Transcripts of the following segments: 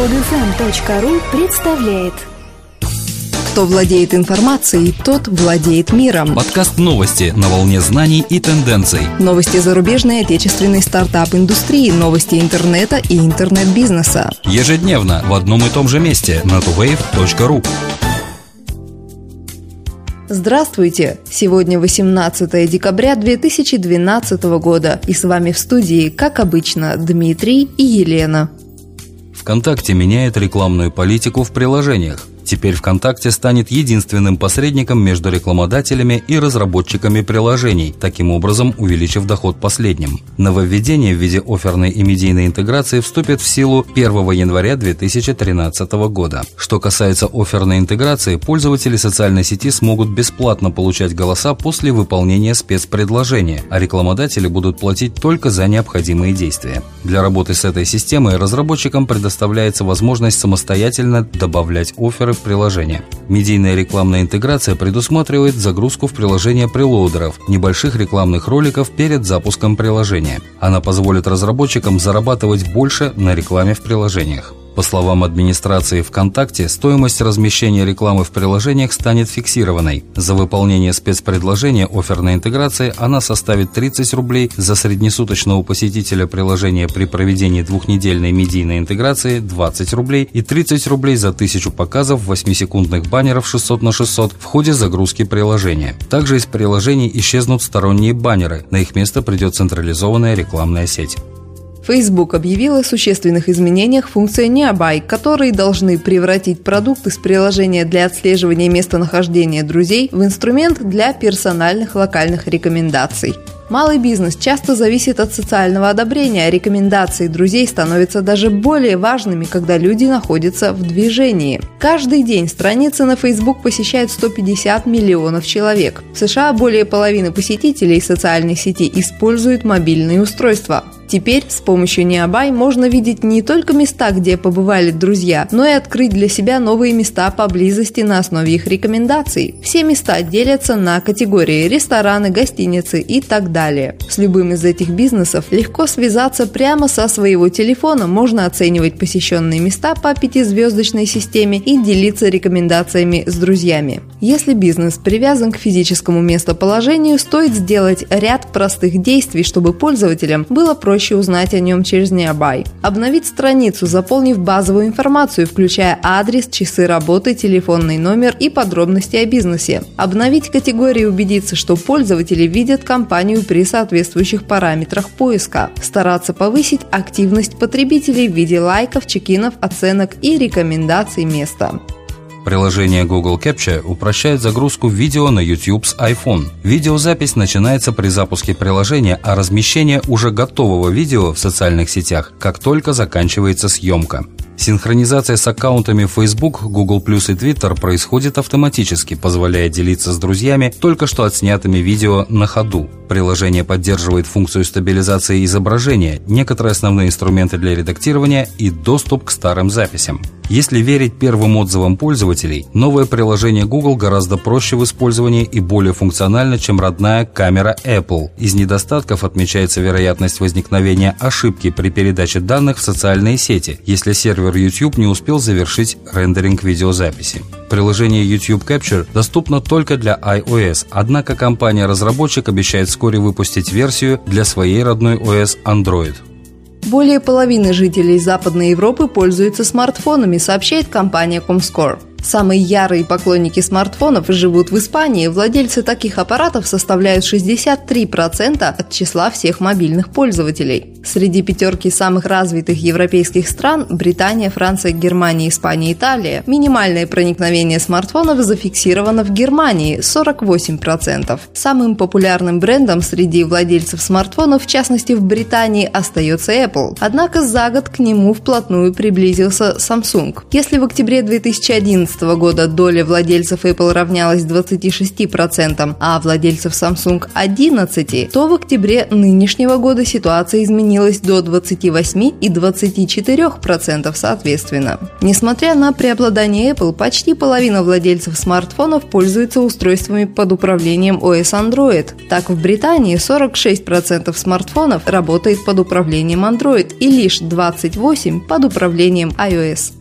Подфм.ру представляет Кто владеет информацией, тот владеет миром. Подкаст новости на волне знаний и тенденций. Новости зарубежной и отечественной стартап-индустрии, новости интернета и интернет-бизнеса. Ежедневно в одном и том же месте на tuwave.ru. Здравствуйте! Сегодня 18 декабря 2012 года, и с вами в студии, как обычно, Дмитрий и Елена. ВКонтакте меняет рекламную политику в приложениях. Теперь ВКонтакте станет единственным посредником между рекламодателями и разработчиками приложений, таким образом увеличив доход последним. Нововведение в виде оферной и медийной интеграции вступит в силу 1 января 2013 года. Что касается оферной интеграции, пользователи социальной сети смогут бесплатно получать голоса после выполнения спецпредложения, а рекламодатели будут платить только за необходимые действия. Для работы с этой системой разработчикам предоставляется возможность самостоятельно добавлять оферы приложения. Медийная рекламная интеграция предусматривает загрузку в приложение прелоудеров, небольших рекламных роликов перед запуском приложения. Она позволит разработчикам зарабатывать больше на рекламе в приложениях. По словам администрации ВКонтакте, стоимость размещения рекламы в приложениях станет фиксированной. За выполнение спецпредложения оферной интеграции она составит 30 рублей, за среднесуточного посетителя приложения при проведении двухнедельной медийной интеграции 20 рублей и 30 рублей за тысячу показов 8-секундных баннеров 600 на 600 в ходе загрузки приложения. Также из приложений исчезнут сторонние баннеры, на их место придет централизованная рекламная сеть. Facebook объявил о существенных изменениях функции Nearby, которые должны превратить продукт из приложения для отслеживания местонахождения друзей в инструмент для персональных локальных рекомендаций. Малый бизнес часто зависит от социального одобрения, а рекомендации друзей становятся даже более важными, когда люди находятся в движении. Каждый день страницы на Facebook посещают 150 миллионов человек. В США более половины посетителей социальной сети используют мобильные устройства. Теперь с помощью Необай можно видеть не только места, где побывали друзья, но и открыть для себя новые места поблизости на основе их рекомендаций. Все места делятся на категории рестораны, гостиницы и так далее. С любым из этих бизнесов легко связаться прямо со своего телефона, можно оценивать посещенные места по пятизвездочной системе и делиться рекомендациями с друзьями. Если бизнес привязан к физическому местоположению, стоит сделать ряд простых действий, чтобы пользователям было проще проще узнать о нем через Nearby. Обновить страницу, заполнив базовую информацию, включая адрес, часы работы, телефонный номер и подробности о бизнесе. Обновить категории и убедиться, что пользователи видят компанию при соответствующих параметрах поиска. Стараться повысить активность потребителей в виде лайков, чекинов, оценок и рекомендаций места. Приложение Google Capture упрощает загрузку видео на YouTube с iPhone. Видеозапись начинается при запуске приложения, а размещение уже готового видео в социальных сетях, как только заканчивается съемка. Синхронизация с аккаунтами Facebook, Google Plus и Twitter происходит автоматически, позволяя делиться с друзьями только что отснятыми видео на ходу. Приложение поддерживает функцию стабилизации изображения, некоторые основные инструменты для редактирования и доступ к старым записям. Если верить первым отзывам пользователей, новое приложение Google гораздо проще в использовании и более функционально, чем родная камера Apple. Из недостатков отмечается вероятность возникновения ошибки при передаче данных в социальные сети, если сервер YouTube не успел завершить рендеринг видеозаписи. Приложение YouTube Capture доступно только для iOS, однако компания-разработчик обещает вскоре выпустить версию для своей родной OS Android. Более половины жителей Западной Европы пользуются смартфонами, сообщает компания Comscore. Самые ярые поклонники смартфонов живут в Испании. Владельцы таких аппаратов составляют 63% от числа всех мобильных пользователей. Среди пятерки самых развитых европейских стран – Британия, Франция, Германия, Испания, Италия. Минимальное проникновение смартфонов зафиксировано в Германии – 48%. Самым популярным брендом среди владельцев смартфонов, в частности в Британии, остается Apple. Однако за год к нему вплотную приблизился Samsung. Если в октябре 2011 2011 года доля владельцев Apple равнялась 26%, а владельцев Samsung 11%, то в октябре нынешнего года ситуация изменилась до 28 и 24% соответственно. Несмотря на преобладание Apple, почти половина владельцев смартфонов пользуется устройствами под управлением OS Android. Так, в Британии 46% смартфонов работает под управлением Android и лишь 28% под управлением iOS.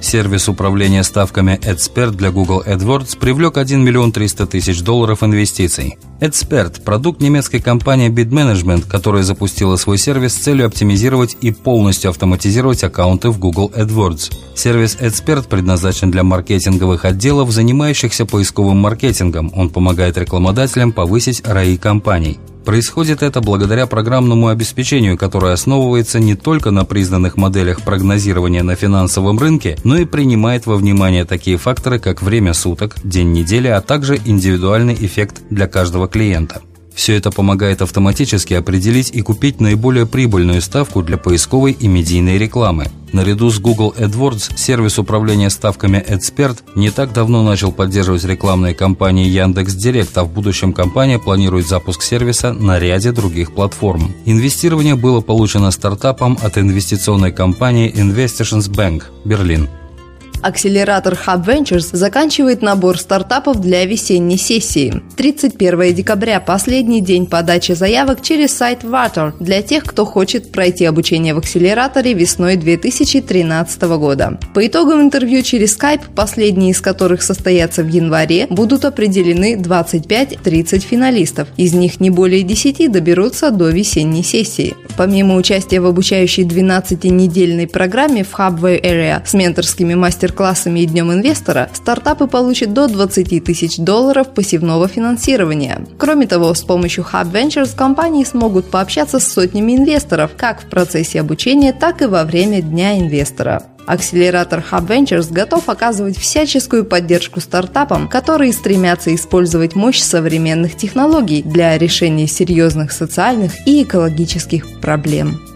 Сервис управления ставками Expert для Google AdWords привлек 1 миллион 300 тысяч долларов инвестиций. Expert – продукт немецкой компании Bid Management, которая запустила свой сервис с целью оптимизировать и полностью автоматизировать аккаунты в Google AdWords. Сервис Expert предназначен для маркетинговых отделов, занимающихся поисковым маркетингом. Он помогает рекламодателям повысить ROI компаний. Происходит это благодаря программному обеспечению, которое основывается не только на признанных моделях прогнозирования на финансовом рынке, но и принимает во внимание такие факторы, как время суток, день недели, а также индивидуальный эффект для каждого клиента. Все это помогает автоматически определить и купить наиболее прибыльную ставку для поисковой и медийной рекламы. Наряду с Google AdWords сервис управления ставками Expert не так давно начал поддерживать рекламные кампании Яндекс.Директ, а в будущем компания планирует запуск сервиса на ряде других платформ. Инвестирование было получено стартапом от инвестиционной компании Investitions Bank, Берлин. Акселератор Hub Ventures заканчивает набор стартапов для весенней сессии. 31 декабря – последний день подачи заявок через сайт Water для тех, кто хочет пройти обучение в акселераторе весной 2013 года. По итогам интервью через Skype, последние из которых состоятся в январе, будут определены 25-30 финалистов. Из них не более 10 доберутся до весенней сессии. Помимо участия в обучающей 12-недельной программе в Hubway Area с менторскими мастер мастер-классами и Днем инвестора, стартапы получат до 20 тысяч долларов пассивного финансирования. Кроме того, с помощью Hub Ventures компании смогут пообщаться с сотнями инвесторов как в процессе обучения, так и во время Дня инвестора. Акселератор Hub Ventures готов оказывать всяческую поддержку стартапам, которые стремятся использовать мощь современных технологий для решения серьезных социальных и экологических проблем.